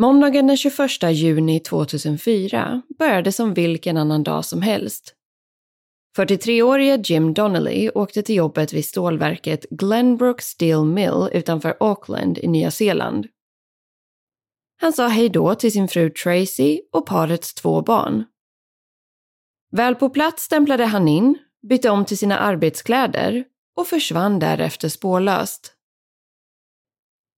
Måndagen den 21 juni 2004 började som vilken annan dag som helst. 43-årige Jim Donnelly åkte till jobbet vid stålverket Glenbrook Steel Mill utanför Auckland i Nya Zeeland. Han sa hej då till sin fru Tracy och parets två barn. Väl på plats stämplade han in, bytte om till sina arbetskläder och försvann därefter spårlöst.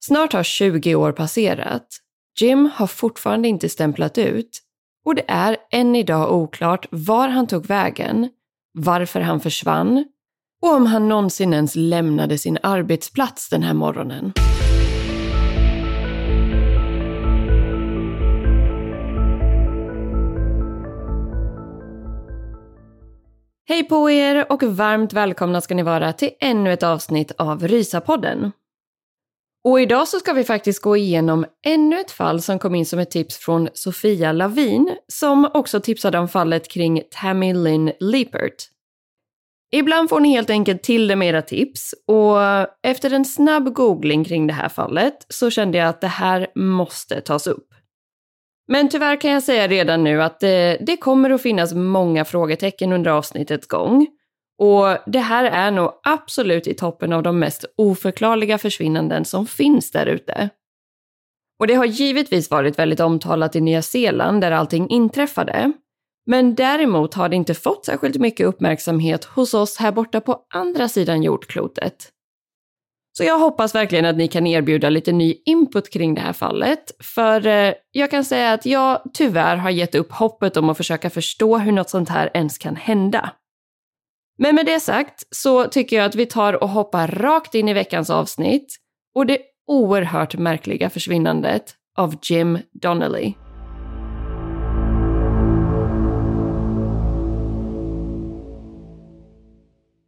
Snart har 20 år passerat Jim har fortfarande inte stämplat ut och det är än idag oklart var han tog vägen, varför han försvann och om han någonsin ens lämnade sin arbetsplats den här morgonen. Hej på er och varmt välkomna ska ni vara till ännu ett avsnitt av Rysapodden. Och idag så ska vi faktiskt gå igenom ännu ett fall som kom in som ett tips från Sofia Lavin, som också tipsade om fallet kring Tammy Lynn Liepert. Ibland får ni helt enkelt till det med era tips och efter en snabb googling kring det här fallet så kände jag att det här måste tas upp. Men tyvärr kan jag säga redan nu att det, det kommer att finnas många frågetecken under avsnittets gång. Och det här är nog absolut i toppen av de mest oförklarliga försvinnanden som finns där ute. Och det har givetvis varit väldigt omtalat i Nya Zeeland där allting inträffade. Men däremot har det inte fått särskilt mycket uppmärksamhet hos oss här borta på andra sidan jordklotet. Så jag hoppas verkligen att ni kan erbjuda lite ny input kring det här fallet, för eh, jag kan säga att jag tyvärr har gett upp hoppet om att försöka förstå hur något sånt här ens kan hända. Men med det sagt så tycker jag att vi tar och hoppar rakt in i veckans avsnitt och det oerhört märkliga försvinnandet av Jim Donnelly.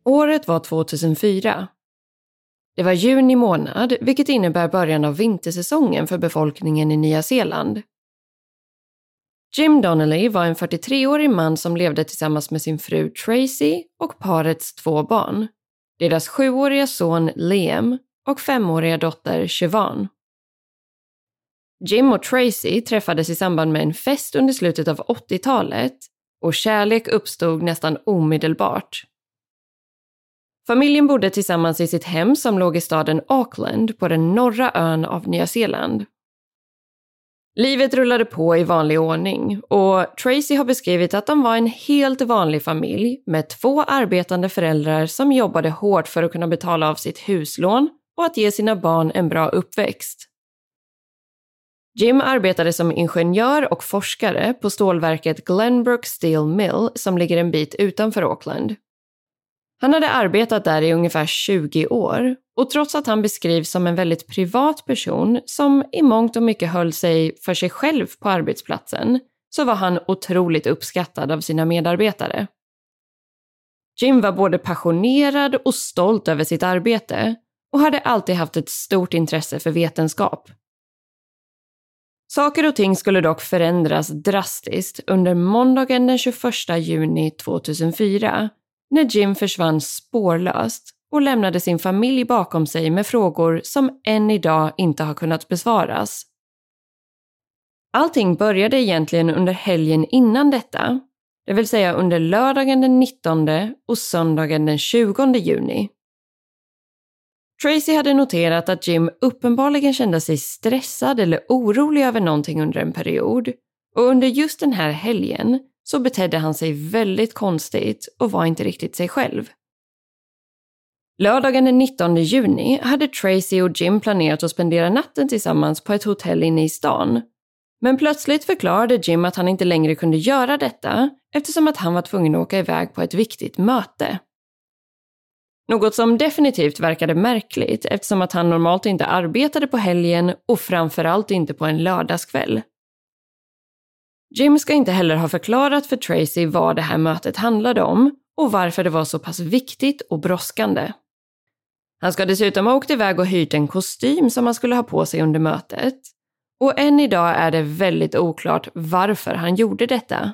Året var 2004. Det var juni månad, vilket innebär början av vintersäsongen för befolkningen i Nya Zeeland. Jim Donnelly var en 43-årig man som levde tillsammans med sin fru Tracy och parets två barn. Deras sjuåriga son Liam och femåriga dotter Siobhan. Jim och Tracy träffades i samband med en fest under slutet av 80-talet och kärlek uppstod nästan omedelbart. Familjen bodde tillsammans i sitt hem som låg i staden Auckland på den norra ön av Nya Zeeland. Livet rullade på i vanlig ordning och Tracy har beskrivit att de var en helt vanlig familj med två arbetande föräldrar som jobbade hårt för att kunna betala av sitt huslån och att ge sina barn en bra uppväxt. Jim arbetade som ingenjör och forskare på stålverket Glenbrook Steel Mill som ligger en bit utanför Auckland. Han hade arbetat där i ungefär 20 år och trots att han beskrivs som en väldigt privat person som i mångt och mycket höll sig för sig själv på arbetsplatsen så var han otroligt uppskattad av sina medarbetare. Jim var både passionerad och stolt över sitt arbete och hade alltid haft ett stort intresse för vetenskap. Saker och ting skulle dock förändras drastiskt under måndagen den 21 juni 2004 när Jim försvann spårlöst och lämnade sin familj bakom sig med frågor som än idag inte har kunnat besvaras. Allting började egentligen under helgen innan detta, det vill säga under lördagen den 19 och söndagen den 20 juni. Tracy hade noterat att Jim uppenbarligen kände sig stressad eller orolig över någonting under en period och under just den här helgen så betedde han sig väldigt konstigt och var inte riktigt sig själv. Lördagen den 19 juni hade Tracy och Jim planerat att spendera natten tillsammans på ett hotell inne i stan. Men plötsligt förklarade Jim att han inte längre kunde göra detta eftersom att han var tvungen att åka iväg på ett viktigt möte. Något som definitivt verkade märkligt eftersom att han normalt inte arbetade på helgen och framförallt inte på en lördagskväll. Jim ska inte heller ha förklarat för Tracy vad det här mötet handlade om och varför det var så pass viktigt och brådskande. Han ska dessutom ha åkt iväg och hyrt en kostym som han skulle ha på sig under mötet. Och än idag är det väldigt oklart varför han gjorde detta.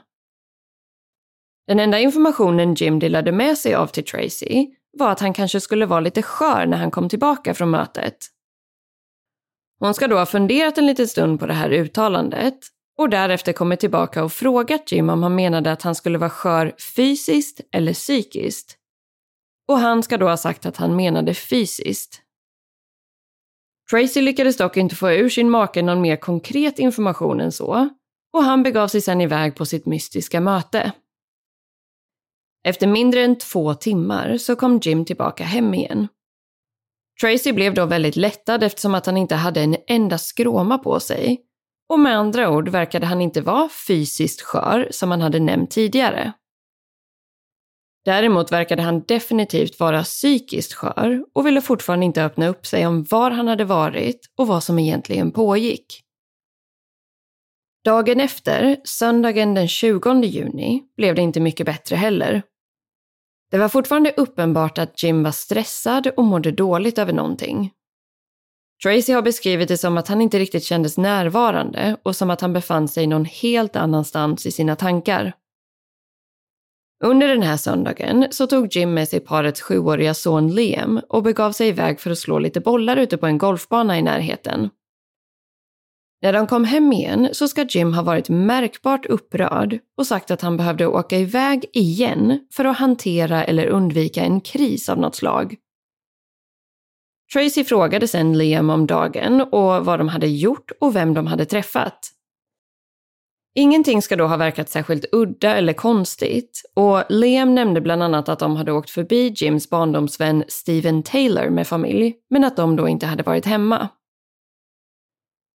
Den enda informationen Jim delade med sig av till Tracy var att han kanske skulle vara lite skör när han kom tillbaka från mötet. Hon ska då ha funderat en liten stund på det här uttalandet och därefter kommit tillbaka och frågat Jim om han menade att han skulle vara skör fysiskt eller psykiskt. Och han ska då ha sagt att han menade fysiskt. Tracy lyckades dock inte få ur sin make någon mer konkret information än så och han begav sig sedan iväg på sitt mystiska möte. Efter mindre än två timmar så kom Jim tillbaka hem igen. Tracy blev då väldigt lättad eftersom att han inte hade en enda skråma på sig. Och med andra ord verkade han inte vara fysiskt skör som han hade nämnt tidigare. Däremot verkade han definitivt vara psykiskt skör och ville fortfarande inte öppna upp sig om var han hade varit och vad som egentligen pågick. Dagen efter, söndagen den 20 juni, blev det inte mycket bättre heller. Det var fortfarande uppenbart att Jim var stressad och mådde dåligt över någonting. Tracy har beskrivit det som att han inte riktigt kändes närvarande och som att han befann sig någon helt annanstans i sina tankar. Under den här söndagen så tog Jim med sig parets sjuåriga son Liam och begav sig iväg för att slå lite bollar ute på en golfbana i närheten. När de kom hem igen så ska Jim ha varit märkbart upprörd och sagt att han behövde åka iväg igen för att hantera eller undvika en kris av något slag. Tracy frågade sen Liam om dagen och vad de hade gjort och vem de hade träffat. Ingenting ska då ha verkat särskilt udda eller konstigt och Liam nämnde bland annat att de hade åkt förbi Jims barndomsvän Steven Taylor med familj, men att de då inte hade varit hemma.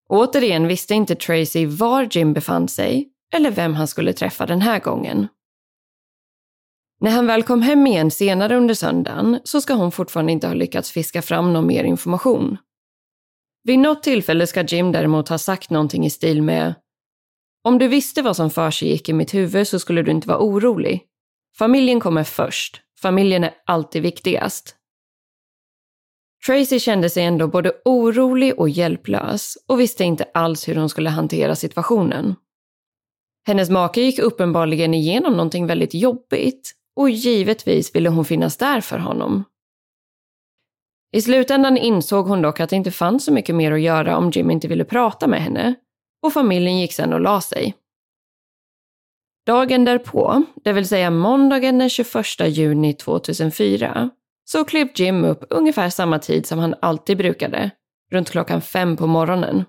Återigen visste inte Tracy var Jim befann sig eller vem han skulle träffa den här gången. När han väl kom hem igen senare under söndagen så ska hon fortfarande inte ha lyckats fiska fram någon mer information. Vid något tillfälle ska Jim däremot ha sagt någonting i stil med Om du visste vad som för sig gick i mitt huvud så skulle du inte vara orolig. Familjen kommer först. Familjen är alltid viktigast. Tracy kände sig ändå både orolig och hjälplös och visste inte alls hur hon skulle hantera situationen. Hennes make gick uppenbarligen igenom någonting väldigt jobbigt och givetvis ville hon finnas där för honom. I slutändan insåg hon dock att det inte fanns så mycket mer att göra om Jim inte ville prata med henne och familjen gick sedan och la sig. Dagen därpå, det vill säga måndagen den 21 juni 2004, så klev Jim upp ungefär samma tid som han alltid brukade, runt klockan fem på morgonen.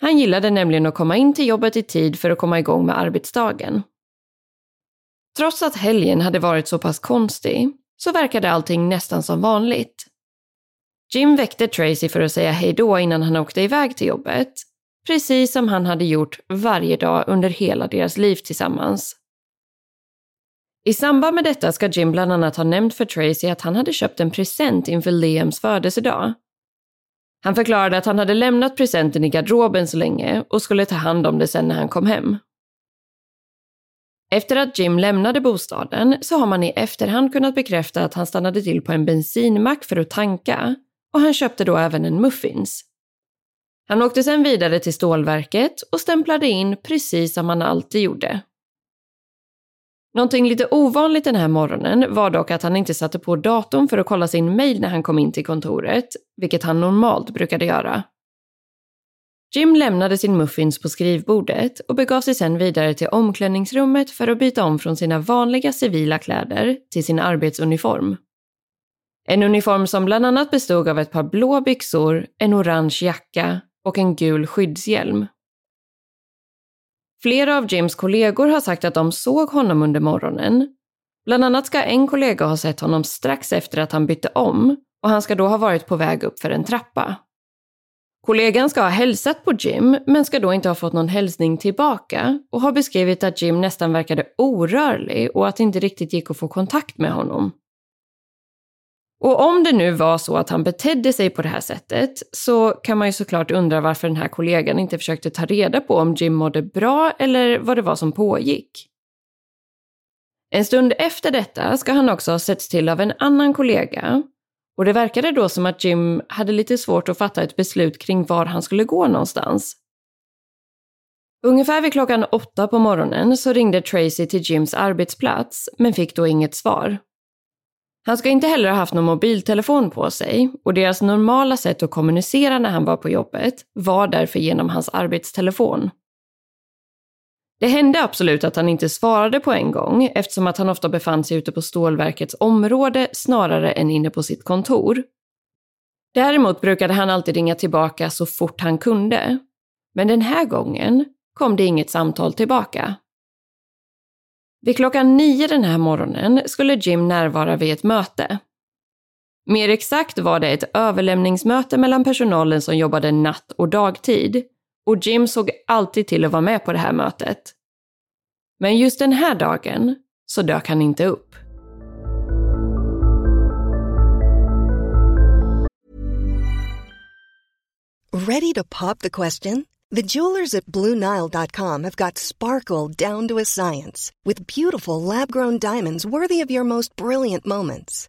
Han gillade nämligen att komma in till jobbet i tid för att komma igång med arbetsdagen. Trots att helgen hade varit så pass konstig så verkade allting nästan som vanligt. Jim väckte Tracy för att säga hejdå innan han åkte iväg till jobbet, precis som han hade gjort varje dag under hela deras liv tillsammans. I samband med detta ska Jim bland annat ha nämnt för Tracy att han hade köpt en present inför Liams födelsedag. Han förklarade att han hade lämnat presenten i garderoben så länge och skulle ta hand om det sen när han kom hem. Efter att Jim lämnade bostaden så har man i efterhand kunnat bekräfta att han stannade till på en bensinmack för att tanka och han köpte då även en muffins. Han åkte sedan vidare till stålverket och stämplade in precis som han alltid gjorde. Någonting lite ovanligt den här morgonen var dock att han inte satte på datorn för att kolla sin mail när han kom in till kontoret, vilket han normalt brukade göra. Jim lämnade sin muffins på skrivbordet och begav sig sedan vidare till omklädningsrummet för att byta om från sina vanliga civila kläder till sin arbetsuniform. En uniform som bland annat bestod av ett par blå byxor, en orange jacka och en gul skyddshjälm. Flera av Jims kollegor har sagt att de såg honom under morgonen. Bland annat ska en kollega ha sett honom strax efter att han bytte om och han ska då ha varit på väg upp för en trappa. Kollegan ska ha hälsat på Jim, men ska då inte ha fått någon hälsning tillbaka och har beskrivit att Jim nästan verkade orörlig och att det inte riktigt gick att få kontakt med honom. Och om det nu var så att han betedde sig på det här sättet så kan man ju såklart undra varför den här kollegan inte försökte ta reda på om Jim mådde bra eller vad det var som pågick. En stund efter detta ska han också ha setts till av en annan kollega och det verkade då som att Jim hade lite svårt att fatta ett beslut kring var han skulle gå någonstans. Ungefär vid klockan åtta på morgonen så ringde Tracy till Jims arbetsplats men fick då inget svar. Han ska inte heller ha haft någon mobiltelefon på sig och deras normala sätt att kommunicera när han var på jobbet var därför genom hans arbetstelefon. Det hände absolut att han inte svarade på en gång eftersom att han ofta befann sig ute på stålverkets område snarare än inne på sitt kontor. Däremot brukade han alltid ringa tillbaka så fort han kunde. Men den här gången kom det inget samtal tillbaka. Vid klockan nio den här morgonen skulle Jim närvara vid ett möte. Mer exakt var det ett överlämningsmöte mellan personalen som jobbade natt och dagtid och Jim såg alltid till att vara med på det här mötet. Men just den här dagen så dök han inte upp. Ready to pop the question? The jewelers at BlueNile.com have got sparkle down to a science with beautiful lab-grown diamonds worthy of your most brilliant moments.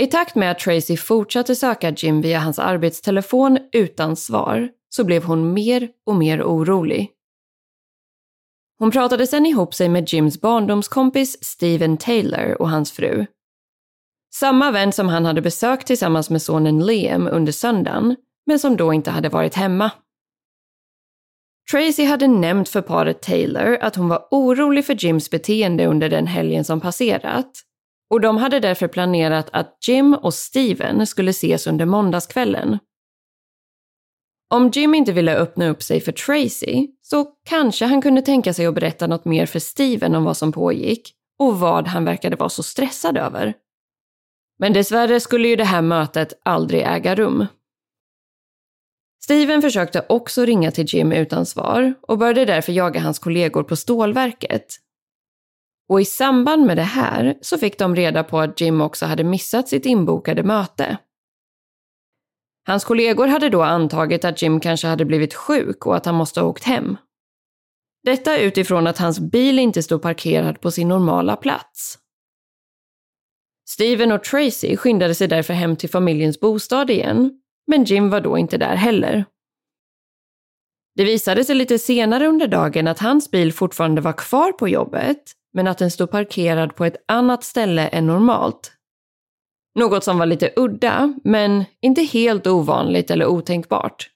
I takt med att Tracy fortsatte söka Jim via hans arbetstelefon utan svar så blev hon mer och mer orolig. Hon pratade sen ihop sig med Jims barndomskompis Steven Taylor och hans fru. Samma vän som han hade besökt tillsammans med sonen Liam under söndagen, men som då inte hade varit hemma. Tracy hade nämnt för paret Taylor att hon var orolig för Jims beteende under den helgen som passerat och de hade därför planerat att Jim och Steven skulle ses under måndagskvällen. Om Jim inte ville öppna upp sig för Tracy så kanske han kunde tänka sig att berätta något mer för Steven om vad som pågick och vad han verkade vara så stressad över. Men dessvärre skulle ju det här mötet aldrig äga rum. Steven försökte också ringa till Jim utan svar och började därför jaga hans kollegor på stålverket. Och i samband med det här så fick de reda på att Jim också hade missat sitt inbokade möte. Hans kollegor hade då antagit att Jim kanske hade blivit sjuk och att han måste ha åkt hem. Detta utifrån att hans bil inte stod parkerad på sin normala plats. Steven och Tracy skyndade sig därför hem till familjens bostad igen, men Jim var då inte där heller. Det visade sig lite senare under dagen att hans bil fortfarande var kvar på jobbet, men att den stod parkerad på ett annat ställe än normalt. Något som var lite udda, men inte helt ovanligt eller otänkbart.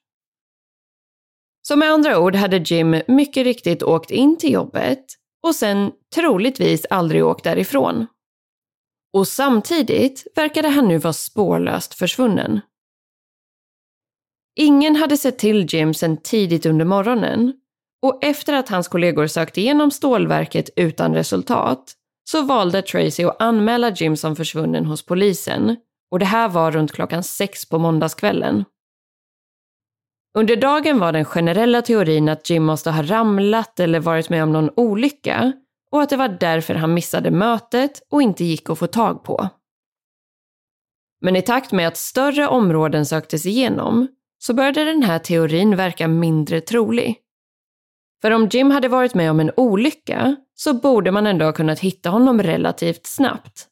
Så med andra ord hade Jim mycket riktigt åkt in till jobbet och sen troligtvis aldrig åkt därifrån. Och samtidigt verkade han nu vara spårlöst försvunnen. Ingen hade sett till Jim sedan tidigt under morgonen och efter att hans kollegor sökt igenom stålverket utan resultat så valde Tracy att anmäla Jim som försvunnen hos polisen och det här var runt klockan sex på måndagskvällen. Under dagen var den generella teorin att Jim måste ha ramlat eller varit med om någon olycka och att det var därför han missade mötet och inte gick att få tag på. Men i takt med att större områden söktes igenom så började den här teorin verka mindre trolig. För om Jim hade varit med om en olycka så borde man ändå ha kunnat hitta honom relativt snabbt.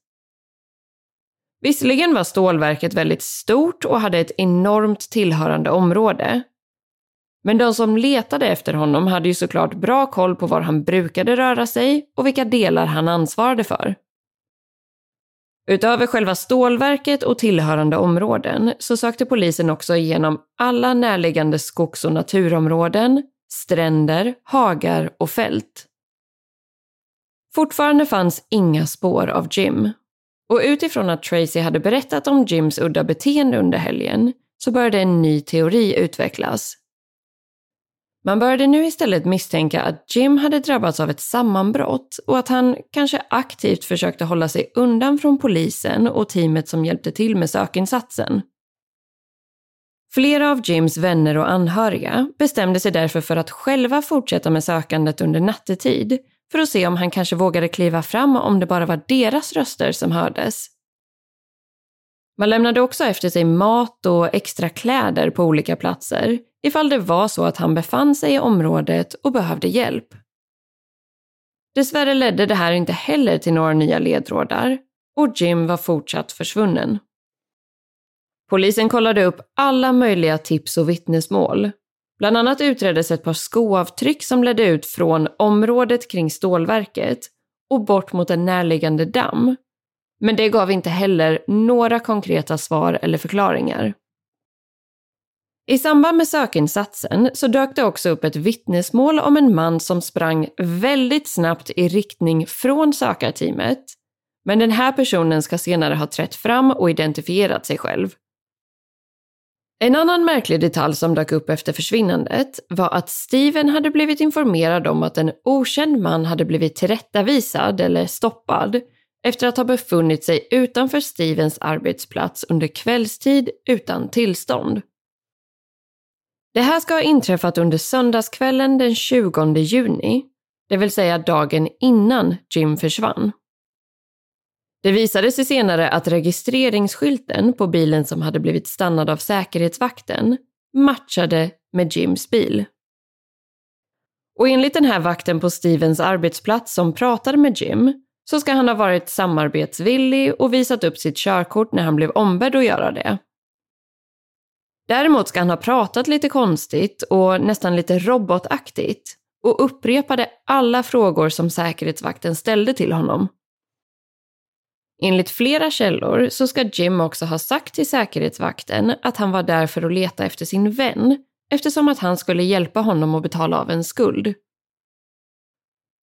Visserligen var stålverket väldigt stort och hade ett enormt tillhörande område. Men de som letade efter honom hade ju såklart bra koll på var han brukade röra sig och vilka delar han ansvarade för. Utöver själva stålverket och tillhörande områden så sökte polisen också igenom alla närliggande skogs och naturområden, stränder, hagar och fält. Fortfarande fanns inga spår av Jim. Och utifrån att Tracy hade berättat om Jims udda beteende under helgen så började en ny teori utvecklas. Man började nu istället misstänka att Jim hade drabbats av ett sammanbrott och att han kanske aktivt försökte hålla sig undan från polisen och teamet som hjälpte till med sökinsatsen. Flera av Jims vänner och anhöriga bestämde sig därför för att själva fortsätta med sökandet under nattetid för att se om han kanske vågade kliva fram om det bara var deras röster som hördes. Man lämnade också efter sig mat och extra kläder på olika platser ifall det var så att han befann sig i området och behövde hjälp. Dessvärre ledde det här inte heller till några nya ledtrådar och Jim var fortsatt försvunnen. Polisen kollade upp alla möjliga tips och vittnesmål. Bland annat utreddes ett par skoavtryck som ledde ut från området kring stålverket och bort mot en närliggande damm. Men det gav inte heller några konkreta svar eller förklaringar. I samband med sökinsatsen så dök det också upp ett vittnesmål om en man som sprang väldigt snabbt i riktning från sökarteamet. Men den här personen ska senare ha trätt fram och identifierat sig själv. En annan märklig detalj som dök upp efter försvinnandet var att Steven hade blivit informerad om att en okänd man hade blivit tillrättavisad eller stoppad efter att ha befunnit sig utanför Stevens arbetsplats under kvällstid utan tillstånd. Det här ska ha inträffat under söndagskvällen den 20 juni, det vill säga dagen innan Jim försvann. Det visade sig senare att registreringsskylten på bilen som hade blivit stannad av säkerhetsvakten matchade med Jims bil. Och enligt den här vakten på Stevens arbetsplats som pratade med Jim så ska han ha varit samarbetsvillig och visat upp sitt körkort när han blev ombedd att göra det. Däremot ska han ha pratat lite konstigt och nästan lite robotaktigt och upprepade alla frågor som säkerhetsvakten ställde till honom. Enligt flera källor så ska Jim också ha sagt till säkerhetsvakten att han var där för att leta efter sin vän eftersom att han skulle hjälpa honom att betala av en skuld.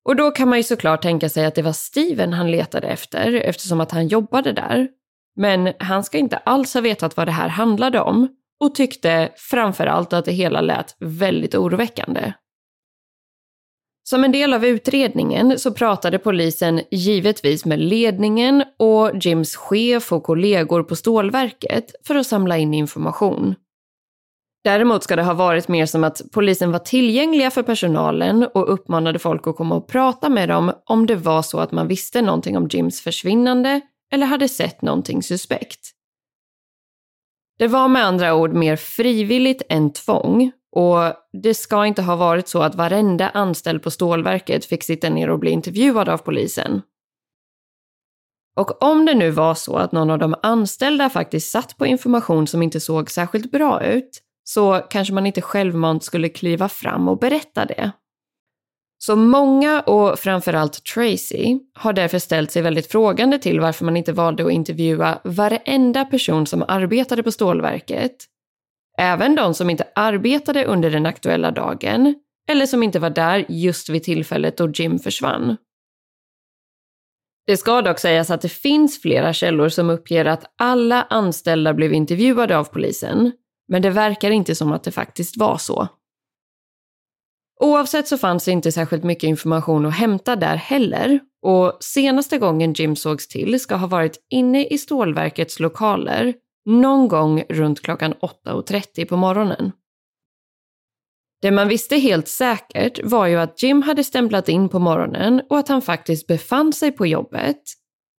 Och då kan man ju såklart tänka sig att det var Steven han letade efter eftersom att han jobbade där. Men han ska inte alls ha vetat vad det här handlade om och tyckte framförallt att det hela lät väldigt oroväckande. Som en del av utredningen så pratade polisen givetvis med ledningen och Jims chef och kollegor på stålverket för att samla in information. Däremot ska det ha varit mer som att polisen var tillgängliga för personalen och uppmanade folk att komma och prata med dem om det var så att man visste någonting om Jims försvinnande eller hade sett någonting suspekt. Det var med andra ord mer frivilligt än tvång och det ska inte ha varit så att varenda anställd på stålverket fick sitta ner och bli intervjuad av polisen. Och om det nu var så att någon av de anställda faktiskt satt på information som inte såg särskilt bra ut, så kanske man inte självmant skulle kliva fram och berätta det. Så många, och framförallt Tracy, har därför ställt sig väldigt frågande till varför man inte valde att intervjua varenda person som arbetade på stålverket. Även de som inte arbetade under den aktuella dagen, eller som inte var där just vid tillfället då Jim försvann. Det ska dock sägas att det finns flera källor som uppger att alla anställda blev intervjuade av polisen, men det verkar inte som att det faktiskt var så. Oavsett så fanns det inte särskilt mycket information att hämta där heller och senaste gången Jim sågs till ska ha varit inne i stålverkets lokaler någon gång runt klockan 8.30 på morgonen. Det man visste helt säkert var ju att Jim hade stämplat in på morgonen och att han faktiskt befann sig på jobbet,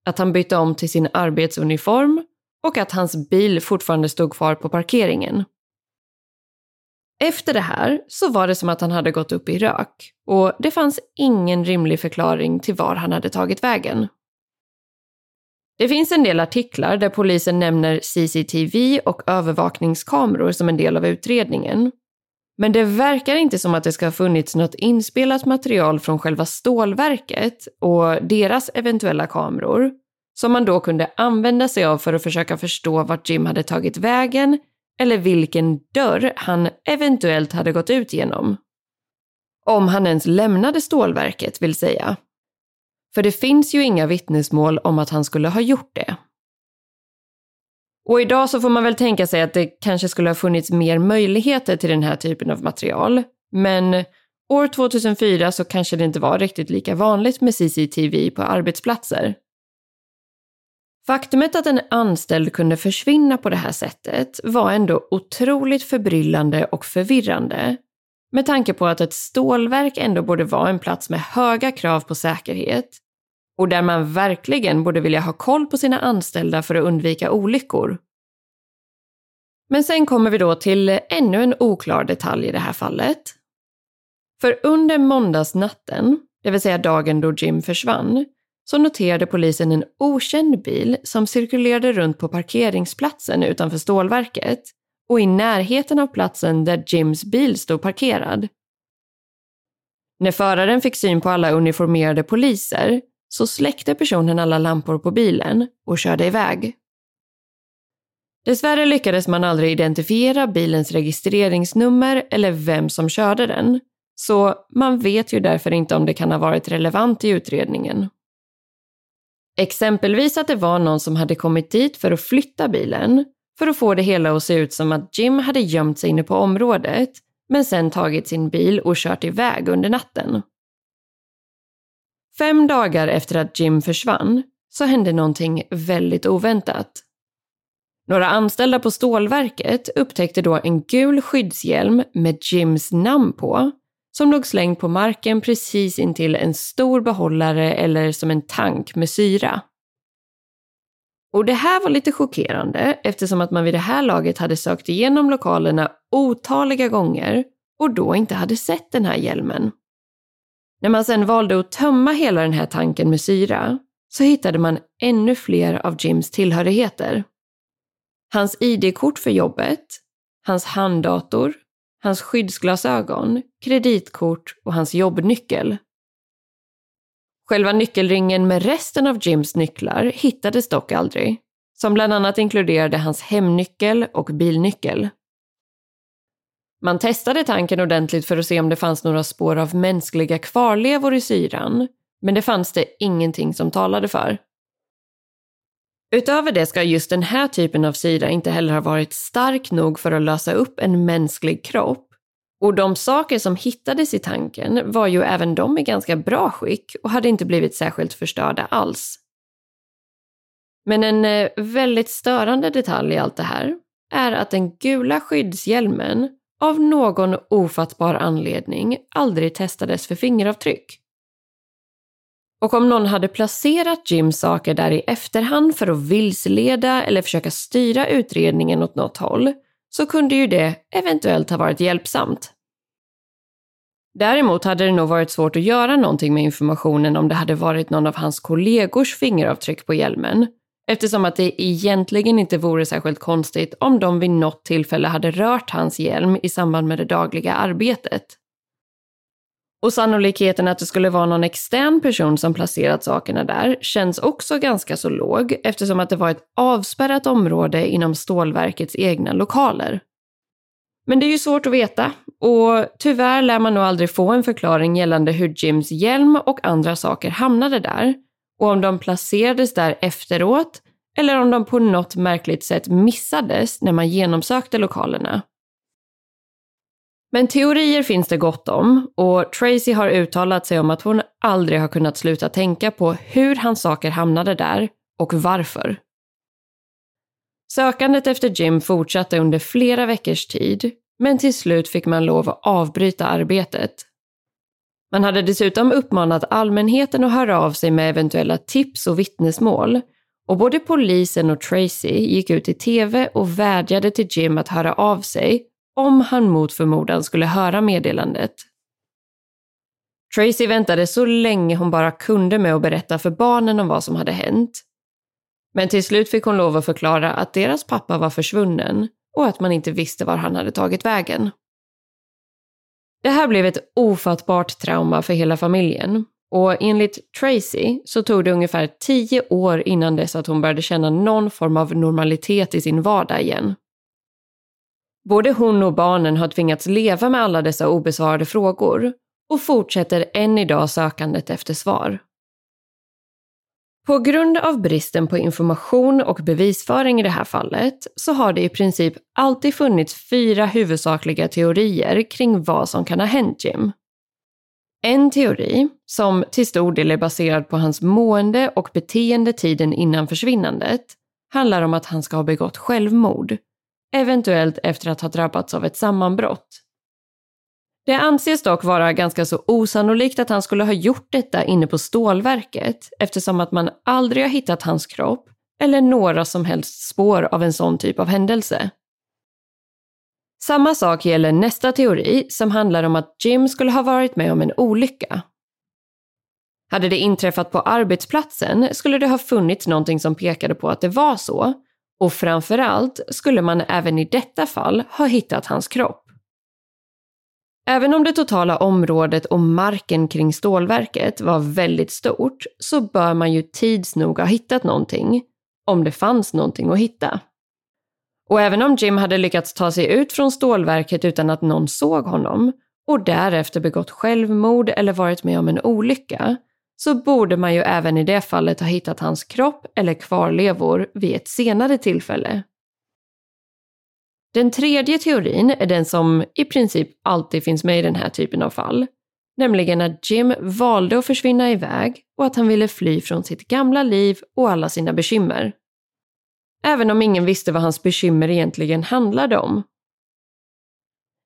att han bytte om till sin arbetsuniform och att hans bil fortfarande stod kvar på parkeringen. Efter det här så var det som att han hade gått upp i rök och det fanns ingen rimlig förklaring till var han hade tagit vägen. Det finns en del artiklar där polisen nämner CCTV och övervakningskameror som en del av utredningen. Men det verkar inte som att det ska ha funnits något inspelat material från själva stålverket och deras eventuella kameror som man då kunde använda sig av för att försöka förstå vart Jim hade tagit vägen eller vilken dörr han eventuellt hade gått ut genom. Om han ens lämnade stålverket vill säga. För det finns ju inga vittnesmål om att han skulle ha gjort det. Och idag så får man väl tänka sig att det kanske skulle ha funnits mer möjligheter till den här typen av material. Men år 2004 så kanske det inte var riktigt lika vanligt med CCTV på arbetsplatser. Faktumet att en anställd kunde försvinna på det här sättet var ändå otroligt förbryllande och förvirrande. Med tanke på att ett stålverk ändå borde vara en plats med höga krav på säkerhet och där man verkligen borde vilja ha koll på sina anställda för att undvika olyckor. Men sen kommer vi då till ännu en oklar detalj i det här fallet. För under måndagsnatten, det vill säga dagen då Jim försvann, så noterade polisen en okänd bil som cirkulerade runt på parkeringsplatsen utanför stålverket och i närheten av platsen där Jims bil stod parkerad. När föraren fick syn på alla uniformerade poliser så släckte personen alla lampor på bilen och körde iväg. Dessvärre lyckades man aldrig identifiera bilens registreringsnummer eller vem som körde den, så man vet ju därför inte om det kan ha varit relevant i utredningen. Exempelvis att det var någon som hade kommit dit för att flytta bilen, för att få det hela att se ut som att Jim hade gömt sig inne på området, men sen tagit sin bil och kört iväg under natten. Fem dagar efter att Jim försvann så hände någonting väldigt oväntat. Några anställda på stålverket upptäckte då en gul skyddshjälm med Jims namn på som låg slängd på marken precis intill en stor behållare eller som en tank med syra. Och det här var lite chockerande eftersom att man vid det här laget hade sökt igenom lokalerna otaliga gånger och då inte hade sett den här hjälmen. När man sen valde att tömma hela den här tanken med syra så hittade man ännu fler av Jims tillhörigheter. Hans ID-kort för jobbet, hans handdator, hans skyddsglasögon, kreditkort och hans jobbnyckel. Själva nyckelringen med resten av Jims nycklar hittades dock aldrig, som bland annat inkluderade hans hemnyckel och bilnyckel. Man testade tanken ordentligt för att se om det fanns några spår av mänskliga kvarlevor i syran, men det fanns det ingenting som talade för. Utöver det ska just den här typen av syra inte heller ha varit stark nog för att lösa upp en mänsklig kropp. Och de saker som hittades i tanken var ju även de i ganska bra skick och hade inte blivit särskilt förstörda alls. Men en eh, väldigt störande detalj i allt det här är att den gula skyddshjälmen av någon ofattbar anledning aldrig testades för fingeravtryck. Och om någon hade placerat Jims saker där i efterhand för att vilseleda eller försöka styra utredningen åt något håll så kunde ju det eventuellt ha varit hjälpsamt. Däremot hade det nog varit svårt att göra någonting med informationen om det hade varit någon av hans kollegors fingeravtryck på hjälmen, eftersom att det egentligen inte vore särskilt konstigt om de vid något tillfälle hade rört hans hjälm i samband med det dagliga arbetet. Och sannolikheten att det skulle vara någon extern person som placerat sakerna där känns också ganska så låg eftersom att det var ett avspärrat område inom stålverkets egna lokaler. Men det är ju svårt att veta och tyvärr lär man nog aldrig få en förklaring gällande hur Jims hjälm och andra saker hamnade där och om de placerades där efteråt eller om de på något märkligt sätt missades när man genomsökte lokalerna. Men teorier finns det gott om och Tracy har uttalat sig om att hon aldrig har kunnat sluta tänka på hur hans saker hamnade där och varför. Sökandet efter Jim fortsatte under flera veckors tid, men till slut fick man lov att avbryta arbetet. Man hade dessutom uppmanat allmänheten att höra av sig med eventuella tips och vittnesmål och både polisen och Tracy gick ut i tv och vädjade till Jim att höra av sig om han mot förmodan skulle höra meddelandet. Tracy väntade så länge hon bara kunde med att berätta för barnen om vad som hade hänt. Men till slut fick hon lov att förklara att deras pappa var försvunnen och att man inte visste var han hade tagit vägen. Det här blev ett ofattbart trauma för hela familjen och enligt Tracy så tog det ungefär tio år innan dess att hon började känna någon form av normalitet i sin vardag igen. Både hon och barnen har tvingats leva med alla dessa obesvarade frågor och fortsätter än idag sökandet efter svar. På grund av bristen på information och bevisföring i det här fallet så har det i princip alltid funnits fyra huvudsakliga teorier kring vad som kan ha hänt Jim. En teori, som till stor del är baserad på hans mående och beteende tiden innan försvinnandet, handlar om att han ska ha begått självmord eventuellt efter att ha drabbats av ett sammanbrott. Det anses dock vara ganska så osannolikt att han skulle ha gjort detta inne på stålverket eftersom att man aldrig har hittat hans kropp eller några som helst spår av en sån typ av händelse. Samma sak gäller nästa teori som handlar om att Jim skulle ha varit med om en olycka. Hade det inträffat på arbetsplatsen skulle det ha funnits någonting som pekade på att det var så och framförallt skulle man även i detta fall ha hittat hans kropp. Även om det totala området och marken kring stålverket var väldigt stort så bör man ju tids nog ha hittat någonting, om det fanns någonting att hitta. Och även om Jim hade lyckats ta sig ut från stålverket utan att någon såg honom och därefter begått självmord eller varit med om en olycka så borde man ju även i det fallet ha hittat hans kropp eller kvarlevor vid ett senare tillfälle. Den tredje teorin är den som i princip alltid finns med i den här typen av fall, nämligen att Jim valde att försvinna iväg och att han ville fly från sitt gamla liv och alla sina bekymmer. Även om ingen visste vad hans bekymmer egentligen handlade om.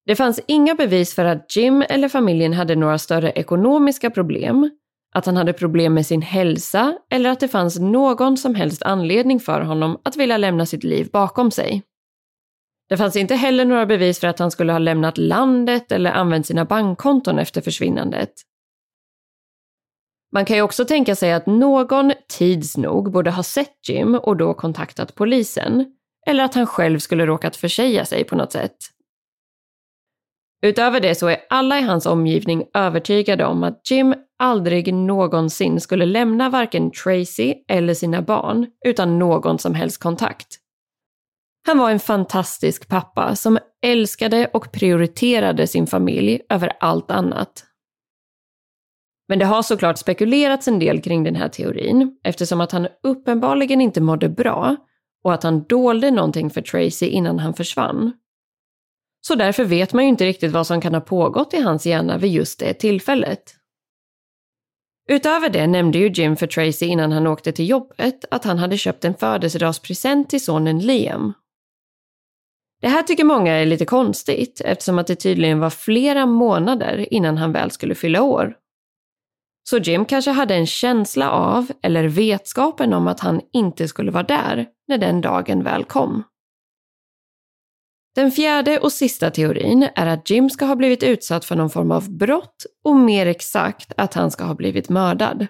Det fanns inga bevis för att Jim eller familjen hade några större ekonomiska problem att han hade problem med sin hälsa eller att det fanns någon som helst anledning för honom att vilja lämna sitt liv bakom sig. Det fanns inte heller några bevis för att han skulle ha lämnat landet eller använt sina bankkonton efter försvinnandet. Man kan ju också tänka sig att någon tids nog borde ha sett Jim och då kontaktat polisen, eller att han själv skulle råkat försäga sig på något sätt. Utöver det så är alla i hans omgivning övertygade om att Jim aldrig någonsin skulle lämna varken Tracy eller sina barn utan någon som helst kontakt. Han var en fantastisk pappa som älskade och prioriterade sin familj över allt annat. Men det har såklart spekulerats en del kring den här teorin eftersom att han uppenbarligen inte mådde bra och att han dolde någonting för Tracy innan han försvann. Så därför vet man ju inte riktigt vad som kan ha pågått i hans hjärna vid just det tillfället. Utöver det nämnde ju Jim för Tracy innan han åkte till jobbet att han hade köpt en födelsedagspresent till sonen Liam. Det här tycker många är lite konstigt eftersom att det tydligen var flera månader innan han väl skulle fylla år. Så Jim kanske hade en känsla av, eller vetskapen om att han inte skulle vara där när den dagen väl kom. Den fjärde och sista teorin är att Jim ska ha blivit utsatt för någon form av brott och mer exakt att han ska ha blivit mördad.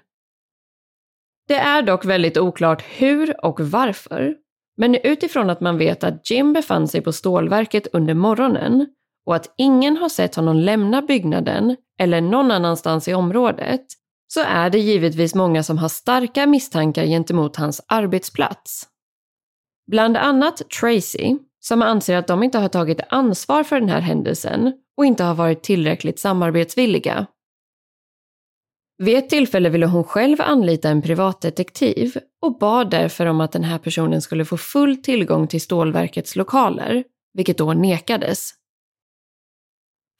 Det är dock väldigt oklart hur och varför, men utifrån att man vet att Jim befann sig på stålverket under morgonen och att ingen har sett honom lämna byggnaden eller någon annanstans i området så är det givetvis många som har starka misstankar gentemot hans arbetsplats. Bland annat Tracy, som anser att de inte har tagit ansvar för den här händelsen och inte har varit tillräckligt samarbetsvilliga. Vid ett tillfälle ville hon själv anlita en privatdetektiv och bad därför om att den här personen skulle få full tillgång till stålverkets lokaler, vilket då nekades.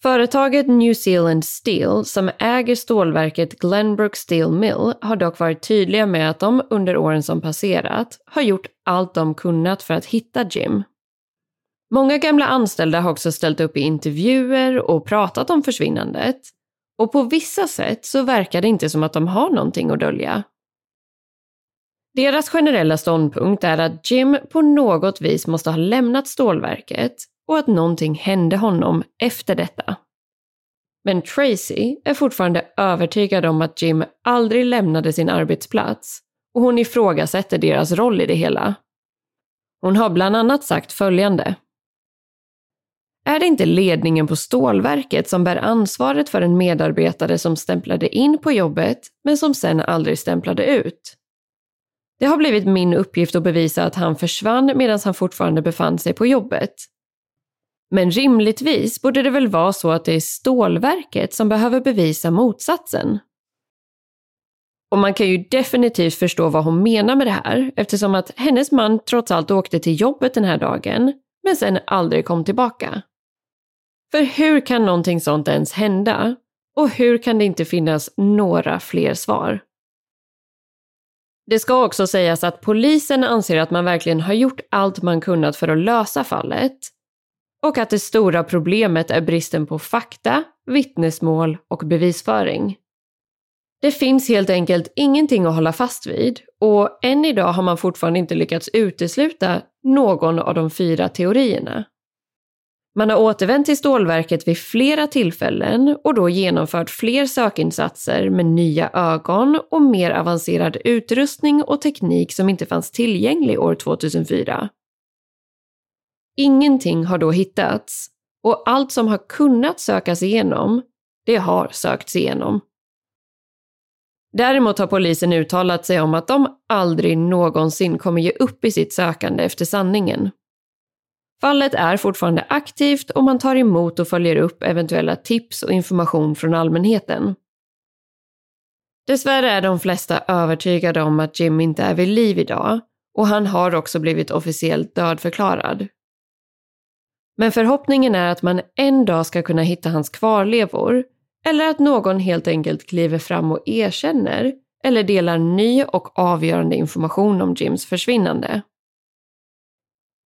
Företaget New Zealand Steel, som äger stålverket Glenbrook Steel Mill, har dock varit tydliga med att de under åren som passerat har gjort allt de kunnat för att hitta Jim. Många gamla anställda har också ställt upp i intervjuer och pratat om försvinnandet. Och på vissa sätt så verkar det inte som att de har någonting att dölja. Deras generella ståndpunkt är att Jim på något vis måste ha lämnat stålverket och att någonting hände honom efter detta. Men Tracy är fortfarande övertygad om att Jim aldrig lämnade sin arbetsplats och hon ifrågasätter deras roll i det hela. Hon har bland annat sagt följande. Är det inte ledningen på stålverket som bär ansvaret för en medarbetare som stämplade in på jobbet men som sen aldrig stämplade ut? Det har blivit min uppgift att bevisa att han försvann medan han fortfarande befann sig på jobbet. Men rimligtvis borde det väl vara så att det är stålverket som behöver bevisa motsatsen. Och man kan ju definitivt förstå vad hon menar med det här eftersom att hennes man trots allt åkte till jobbet den här dagen men sen aldrig kom tillbaka. För hur kan någonting sånt ens hända? Och hur kan det inte finnas några fler svar? Det ska också sägas att polisen anser att man verkligen har gjort allt man kunnat för att lösa fallet och att det stora problemet är bristen på fakta, vittnesmål och bevisföring. Det finns helt enkelt ingenting att hålla fast vid och än idag har man fortfarande inte lyckats utesluta någon av de fyra teorierna. Man har återvänt till stålverket vid flera tillfällen och då genomfört fler sökinsatser med nya ögon och mer avancerad utrustning och teknik som inte fanns tillgänglig år 2004. Ingenting har då hittats och allt som har kunnat sökas igenom, det har sökts igenom. Däremot har polisen uttalat sig om att de aldrig någonsin kommer ge upp i sitt sökande efter sanningen. Fallet är fortfarande aktivt och man tar emot och följer upp eventuella tips och information från allmänheten. Dessvärre är de flesta övertygade om att Jim inte är vid liv idag och han har också blivit officiellt dödförklarad. Men förhoppningen är att man en dag ska kunna hitta hans kvarlevor eller att någon helt enkelt kliver fram och erkänner eller delar ny och avgörande information om Jims försvinnande.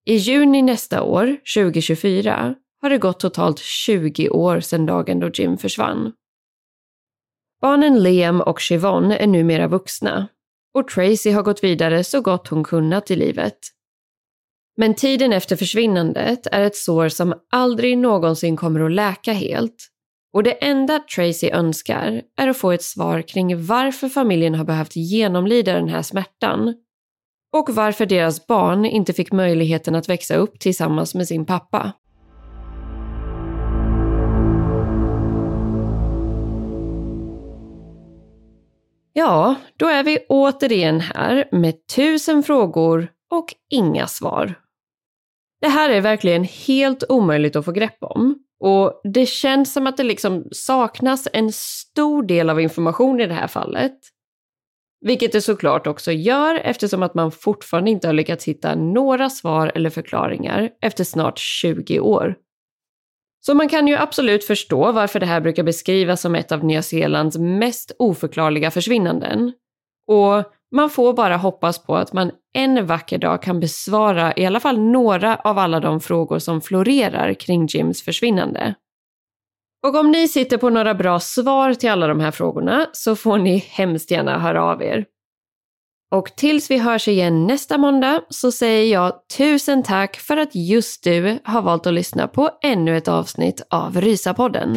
I juni nästa år, 2024, har det gått totalt 20 år sedan dagen då Jim försvann. Barnen Liam och Siobhan är numera vuxna och Tracy har gått vidare så gott hon kunnat i livet. Men tiden efter försvinnandet är ett sår som aldrig någonsin kommer att läka helt och det enda Tracy önskar är att få ett svar kring varför familjen har behövt genomlida den här smärtan och varför deras barn inte fick möjligheten att växa upp tillsammans med sin pappa. Ja, då är vi återigen här med tusen frågor och inga svar. Det här är verkligen helt omöjligt att få grepp om. Och det känns som att det liksom saknas en stor del av information i det här fallet. Vilket det såklart också gör eftersom att man fortfarande inte har lyckats hitta några svar eller förklaringar efter snart 20 år. Så man kan ju absolut förstå varför det här brukar beskrivas som ett av Nya Zeelands mest oförklarliga försvinnanden. Och man får bara hoppas på att man en vacker dag kan besvara i alla fall några av alla de frågor som florerar kring Jims försvinnande. Och om ni sitter på några bra svar till alla de här frågorna så får ni hemskt gärna höra av er. Och tills vi hörs igen nästa måndag så säger jag tusen tack för att just du har valt att lyssna på ännu ett avsnitt av Rysapodden.